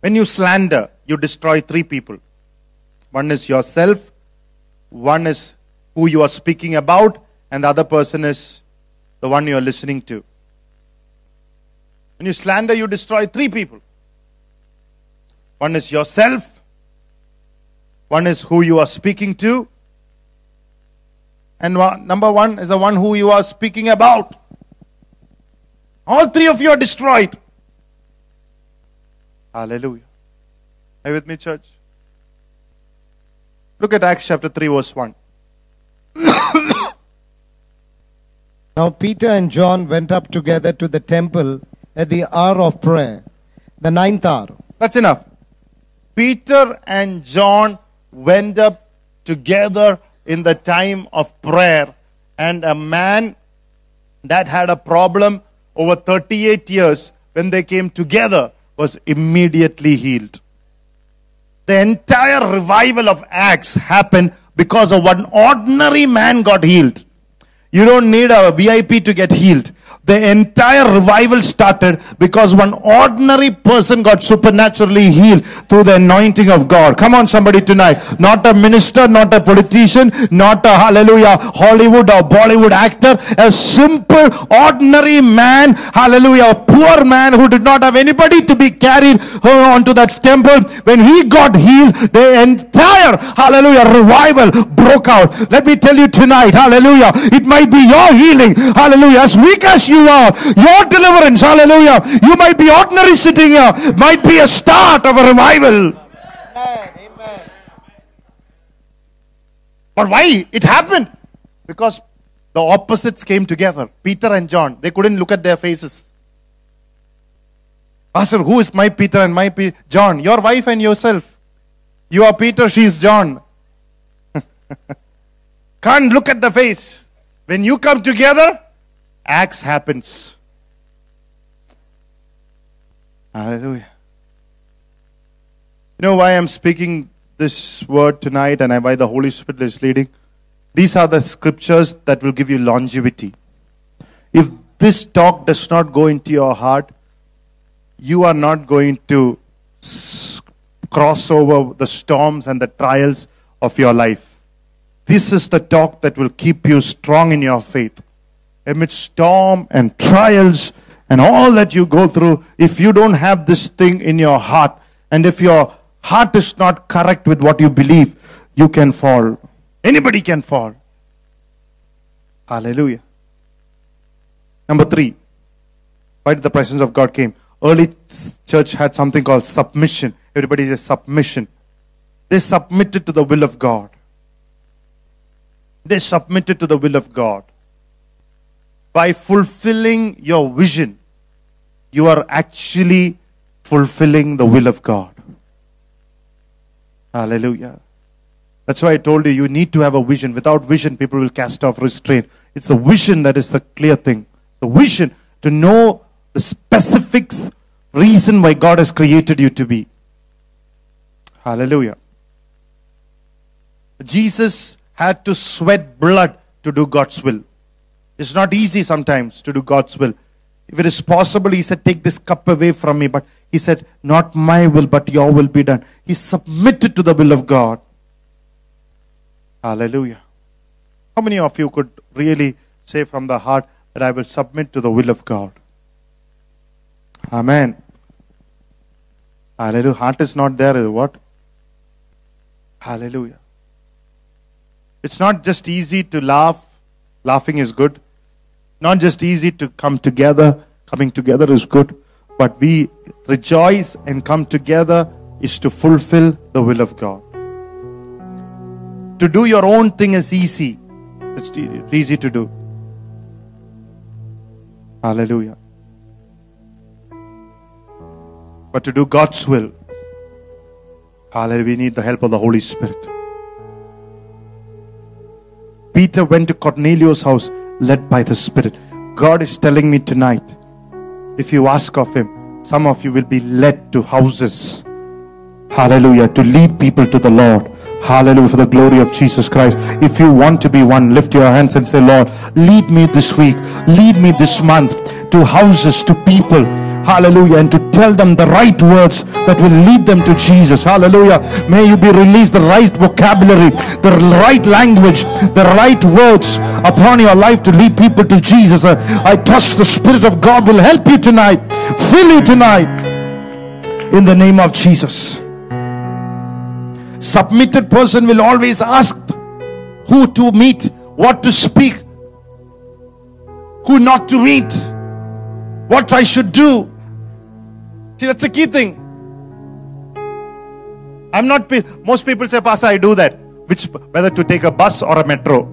when you slander, you destroy three people. One is yourself, one is who you are speaking about, and the other person is the one you are listening to. When you slander, you destroy three people. One is yourself, one is who you are speaking to, and one, number one is the one who you are speaking about. All three of you are destroyed. Hallelujah. Are you with me, church? Look at Acts chapter 3, verse 1. [COUGHS] Now Peter and John went up together to the temple at the hour of prayer, the ninth hour. That's enough. Peter and John went up together in the time of prayer, and a man that had a problem over 38 years, when they came together, was immediately healed. The entire revival of Acts happened because of one ordinary man got healed. You don't need a VIP to get healed. The entire revival started because one ordinary person got supernaturally healed through the anointing of God. Come on, somebody tonight. Not a minister, not a politician, not a hallelujah Hollywood or Bollywood actor. A simple, ordinary man, hallelujah, a poor man who did not have anybody to be carried uh, onto that temple. When he got healed, the entire, hallelujah, revival broke out. Let me tell you tonight, hallelujah, it might be your healing, hallelujah, as weak as you are, your deliverance, hallelujah. You might be ordinary sitting here, might be a start of a revival. But why? It happened. Because the opposites came together. Peter and John. They couldn't look at their faces. Pastor, who is my Peter and my Pe- John? Your wife and yourself. You are Peter, she is John. [LAUGHS] Can't look at the face. When you come together, acts happens. Hallelujah. You know why I'm speaking this word tonight and why the Holy Spirit is leading? These are the scriptures that will give you longevity. If this talk does not go into your heart, you are not going to cross over the storms and the trials of your life. This is the talk that will keep you strong in your faith. Amidst storm and trials and all that you go through, if you don't have this thing in your heart, and if your heart is not correct with what you believe, you can fall. Anybody can fall. Hallelujah. Number three, why did the presence of God came? Early church had something called submission. Everybody says submission. They submitted to the will of God. They submitted to the will of God. By fulfilling your vision, you are actually fulfilling the will of God. Hallelujah. That's why I told you, you need to have a vision. Without vision, people will cast off restraint. It's the vision that is the clear thing. The vision to know the specifics, reason why God has created you to be. Hallelujah. Jesus had to sweat blood to do God's will. It's not easy sometimes to do God's will. If it is possible, he said, Take this cup away from me. But he said, Not my will, but your will be done. He submitted to the will of God. Hallelujah. How many of you could really say from the heart that I will submit to the will of God? Amen. Hallelujah. Heart is not there, what? Hallelujah. It's not just easy to laugh. Laughing is good. Not just easy to come together. Coming together is good. But we rejoice and come together is to fulfill the will of God. To do your own thing is easy. It's easy to do. Hallelujah. But to do God's will, hallelujah, we need the help of the Holy Spirit. Peter went to Cornelius' house led by the Spirit. God is telling me tonight, if you ask of Him, some of you will be led to houses. Hallelujah. To lead people to the Lord. Hallelujah. For the glory of Jesus Christ. If you want to be one, lift your hands and say, Lord, lead me this week. Lead me this month to houses, to people. Hallelujah. And to tell them the right words that will lead them to Jesus. Hallelujah. May you be released the right vocabulary, the right language, the right words upon your life to lead people to Jesus. Uh, I trust the Spirit of God will help you tonight. Fill you tonight. In the name of Jesus. Submitted person will always ask who to meet, what to speak, who not to meet, what I should do. See, that's the key thing. I'm not, most people say, Pastor, I do that. Which, whether to take a bus or a metro.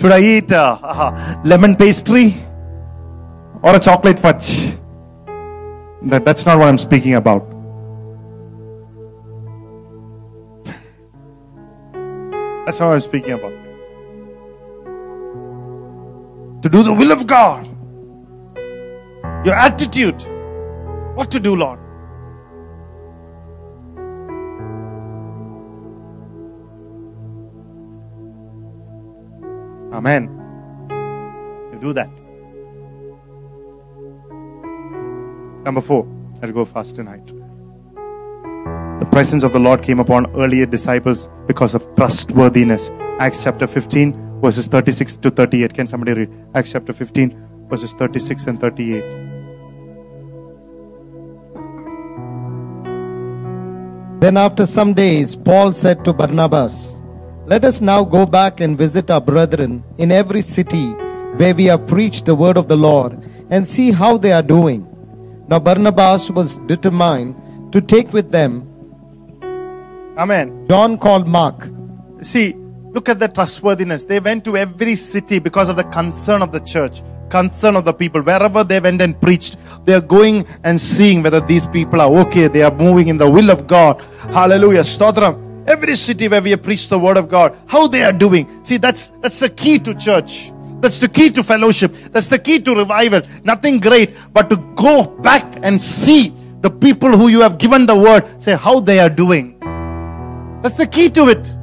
Should I eat uh, uh, lemon pastry or a chocolate fudge? That, that's not what I'm speaking about. That's what I'm speaking about. To do the will of God. Your attitude. What to do, Lord? Amen. You do that. Number four. I'll go fast tonight. The presence of the Lord came upon earlier disciples because of trustworthiness. Acts chapter 15, verses 36 to 38. Can somebody read? Acts chapter 15, verses 36 and 38. Then after some days, Paul said to Barnabas, Let us now go back and visit our brethren in every city where we have preached the word of the Lord and see how they are doing. Now Barnabas was determined to take with them Amen. John called Mark. See, look at the trustworthiness. They went to every city because of the concern of the church, concern of the people. Wherever they went and preached, they are going and seeing whether these people are okay. They are moving in the will of God. Hallelujah. Stotram. Every city where we have preached the word of God, how they are doing. See, that's that's the key to church. That's the key to fellowship. That's the key to revival. Nothing great, but to go back and see the people who you have given the word, say how they are doing. That's the key to it.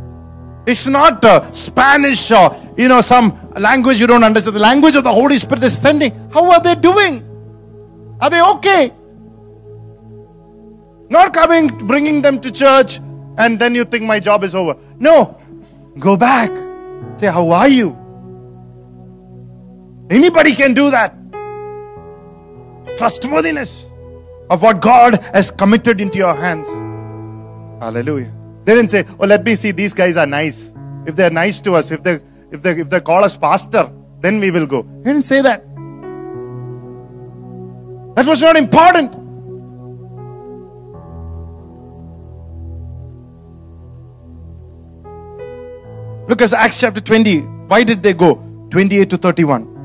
It's not uh, Spanish or you know some language you don't understand. The language of the Holy Spirit is sending. How are they doing? Are they okay? Not coming, bringing them to church, and then you think my job is over. No, go back. Say, how are you? Anybody can do that. It's trustworthiness of what God has committed into your hands. Hallelujah. They didn't say, "Oh, let me see. These guys are nice. If they're nice to us, if they if they if they call us pastor, then we will go." They didn't say that. That was not important. Look at Acts chapter 20. Why did they go? 28 to 31.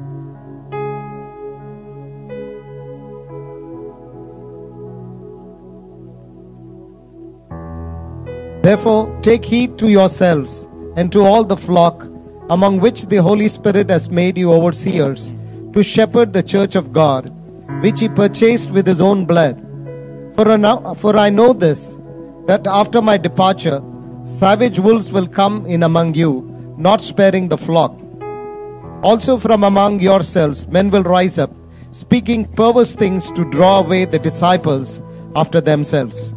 Therefore, take heed to yourselves and to all the flock among which the Holy Spirit has made you overseers to shepherd the church of God, which he purchased with his own blood. For, I know this, that after my departure, savage wolves will come in among you, not sparing the flock. Also, from among yourselves, men will rise up, speaking perverse things to draw away the disciples after themselves.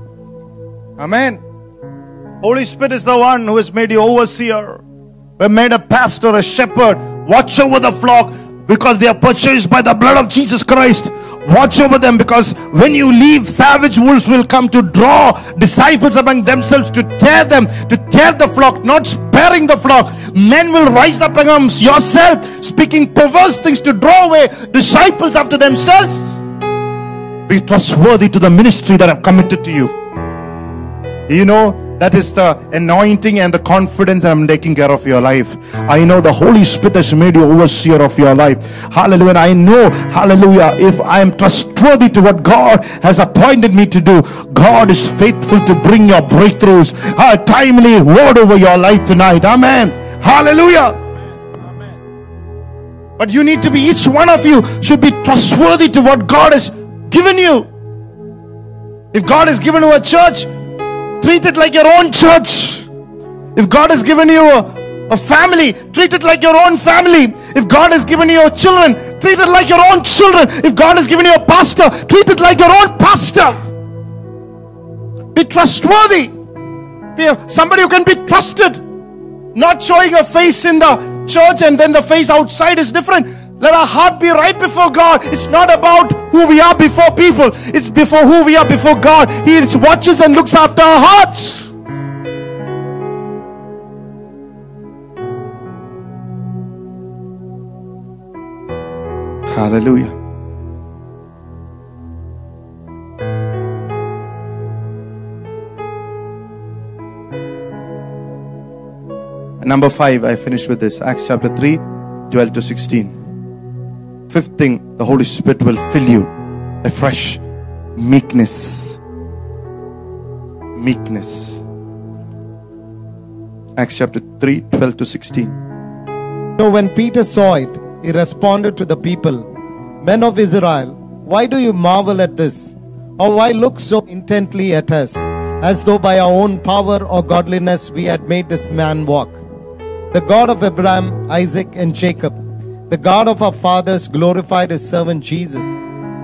Amen. Holy Spirit is the one who has made you overseer, who made a pastor, a shepherd. Watch over the flock because they are purchased by the blood of Jesus Christ. Watch over them because when you leave, savage wolves will come to draw disciples among themselves to tear them, to tear the flock, not sparing the flock. Men will rise up amongst yourself, speaking perverse things to draw away disciples after themselves. Be trustworthy to the ministry that I've committed to you. You know, that is the anointing and the confidence that I'm taking care of your life. I know the Holy Spirit has made you overseer of your life. Hallelujah. And I know, hallelujah, if I am trustworthy to what God has appointed me to do, God is faithful to bring your breakthroughs. A timely word over your life tonight. Amen. Hallelujah. But you need to be, each one of you should be trustworthy to what God has given you. If God has given you a church, treat it like your own church. If God has given you a, a family, treat it like your own family. If God has given you children, treat it like your own children. If God has given you a pastor, treat it like your own pastor. Be trustworthy. Be a- somebody who can be trusted. Not showing a face in the church and then the face outside is different. Let our heart be right before God. It's not about who we are before people, it's before who we are before God. He watches and looks after our hearts. Hallelujah. Number five, I finish with this Acts chapter 3, 12 to 16. Fifth thing, the Holy Spirit will fill you a fresh meekness. Meekness. Acts chapter 3, 12 to 16. So when Peter saw it, he responded to the people, Men of Israel, why do you marvel at this? Or why look so intently at us, as though by our own power or godliness we had made this man walk? The God of Abraham, Isaac, and Jacob, the God of our fathers, glorified his servant Jesus,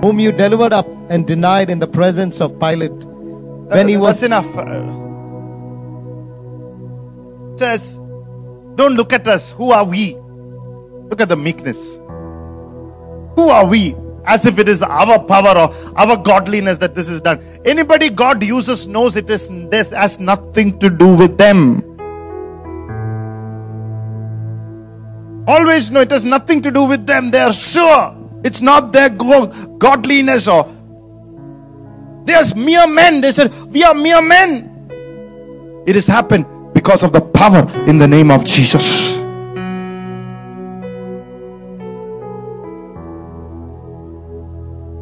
whom you delivered up and denied in the presence of Pilate when he was That's enough. Uh, says, don't look at us. Who are we? Look at the meekness. Who are we? As if it is our power or our godliness that this is done. Anybody God uses knows it is this has nothing to do with them. Always know it has nothing to do with them. They are sure it's not their godliness or they are mere men. They said, We are mere men. It has happened because of the power in the name of Jesus.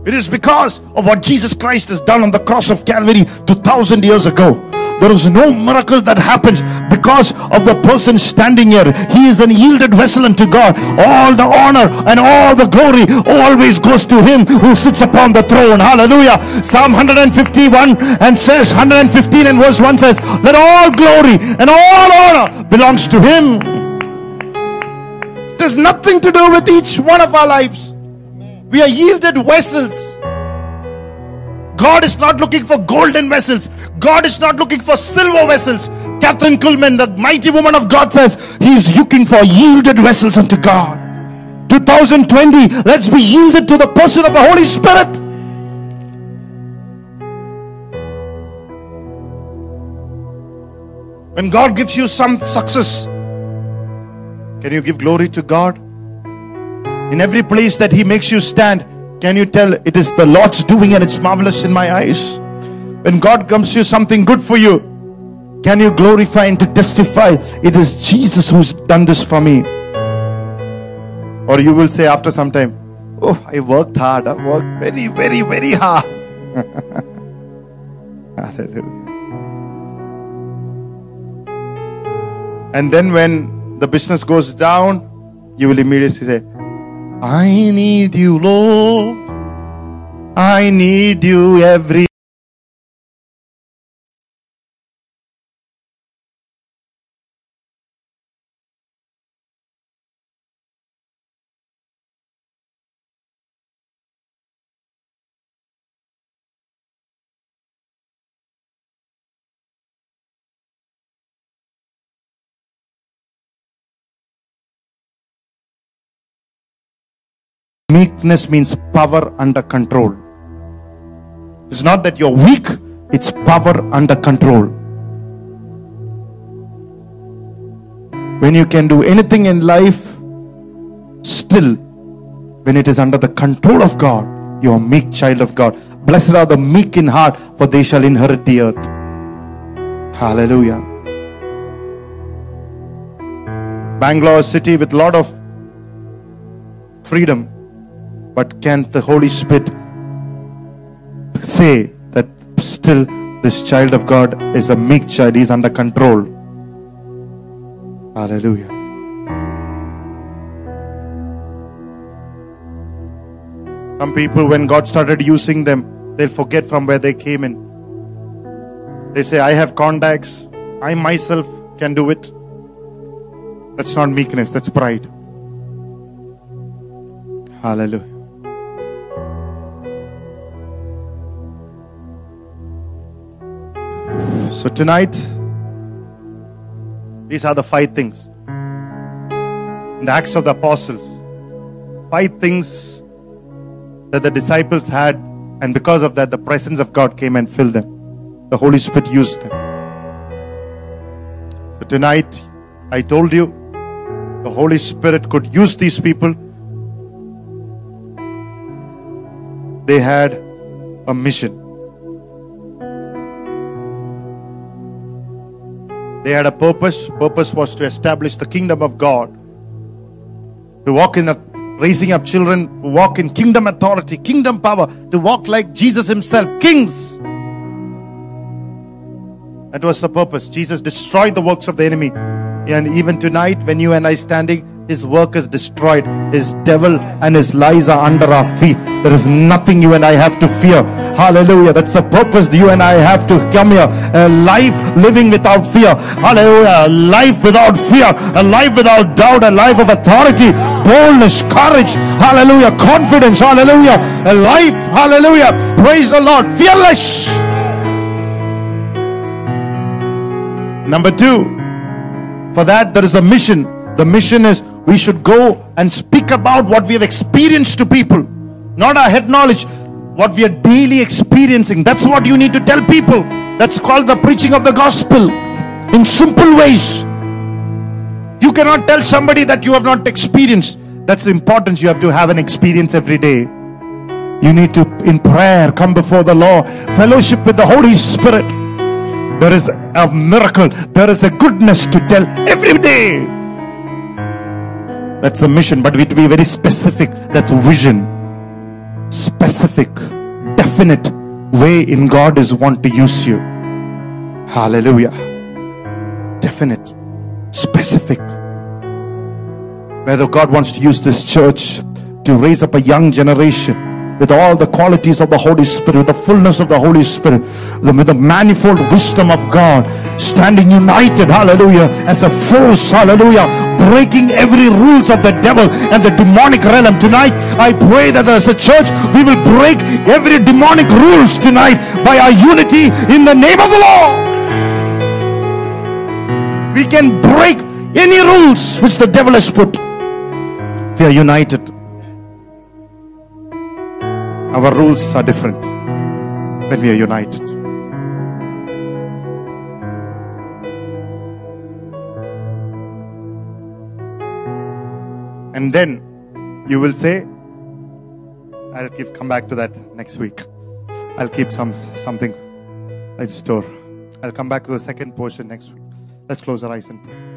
It is because of what Jesus Christ has done on the cross of Calvary 2000 years ago. There is no miracle that happens because of the person standing here. He is an yielded vessel unto God. All the honor and all the glory always goes to him who sits upon the throne. Hallelujah. Psalm 151 and says, 115 and verse 1 says, Let all glory and all honor belongs to him. It has nothing to do with each one of our lives. We are yielded vessels. God is not looking for golden vessels. God is not looking for silver vessels. Kathryn Kuhlman, the mighty woman of God, says He is looking for yielded vessels unto God. 2020, let's be yielded to the person of the Holy Spirit. When God gives you some success, can you give glory to God? In every place that He makes you stand, can you tell it is the Lord's doing and it's marvelous in my eyes? When God comes to you something good for you, can you glorify and to testify it is Jesus who's done this for me? Or you will say after some time, Oh, I worked hard, I worked very, very, very hard. [LAUGHS] Hallelujah. And then when the business goes down, you will immediately say, I need you, Lord. I need you every Meekness means power under control. It's not that you're weak, it's power under control. When you can do anything in life, still, when it is under the control of God, you are meek child of God. Blessed are the meek in heart, for they shall inherit the earth. Hallelujah. Bangalore, city with a lot of freedom, but can the Holy Spirit say that still this child of God is a meek child, he's under control? Hallelujah. Some people, when God started using them, they'll forget from where they came in. They say, I have contacts, I myself can do it. That's not meekness, that's pride. Hallelujah. So tonight, these are the five things. In the Acts of the Apostles, five things that the disciples had, and because of that, the presence of God came and filled them. The Holy Spirit used them. So tonight, I told you, the Holy Spirit could use these people. They had a mission. They had a purpose. Purpose was to establish the kingdom of God. To walk in a, raising up children, to walk in kingdom authority, kingdom power, to walk like Jesus himself, kings. That was the purpose. Jesus destroyed the works of the enemy. And even tonight, when you and I standing, his work is destroyed. His devil and his lies are under our feet. There is nothing you and I have to fear. Hallelujah. That's the purpose you and I have to come here. A life living without fear. Hallelujah. A life without fear. A life without doubt. A life of authority, boldness, courage. Hallelujah. Confidence. Hallelujah. A life. Hallelujah. Praise the Lord. Fearless. Number two, for that there is a mission. The mission is we should go and speak about what we have experienced to people, not our head knowledge, what we are daily experiencing. That's what you need to tell people. That's called the preaching of the gospel in simple ways. You cannot tell somebody that you have not experienced. That's the importance. You have to have an experience every day. You need to, in prayer, come before the Lord, fellowship with the Holy Spirit. There is a miracle, there is a goodness to tell every day. That's the mission, but we to be very specific. That's vision. Specific, definite way in God is want to use you. Hallelujah. Definite, specific. Whether God wants to use this church to raise up a young generation with all the qualities of the Holy Spirit, the fullness of the Holy Spirit, with the manifold wisdom of God, standing united, hallelujah, as a force, hallelujah, breaking every rules of the devil and the demonic realm. Tonight, I pray that as a church, we will break every demonic rules tonight by our unity in the name of the Lord. We can break any rules which the devil has put. We are united. Our rules are different when we are united. And then you will say, I'll keep come back to that next week. I'll keep some something like store. I'll come back to the second portion next week. Let's close our eyes and pray.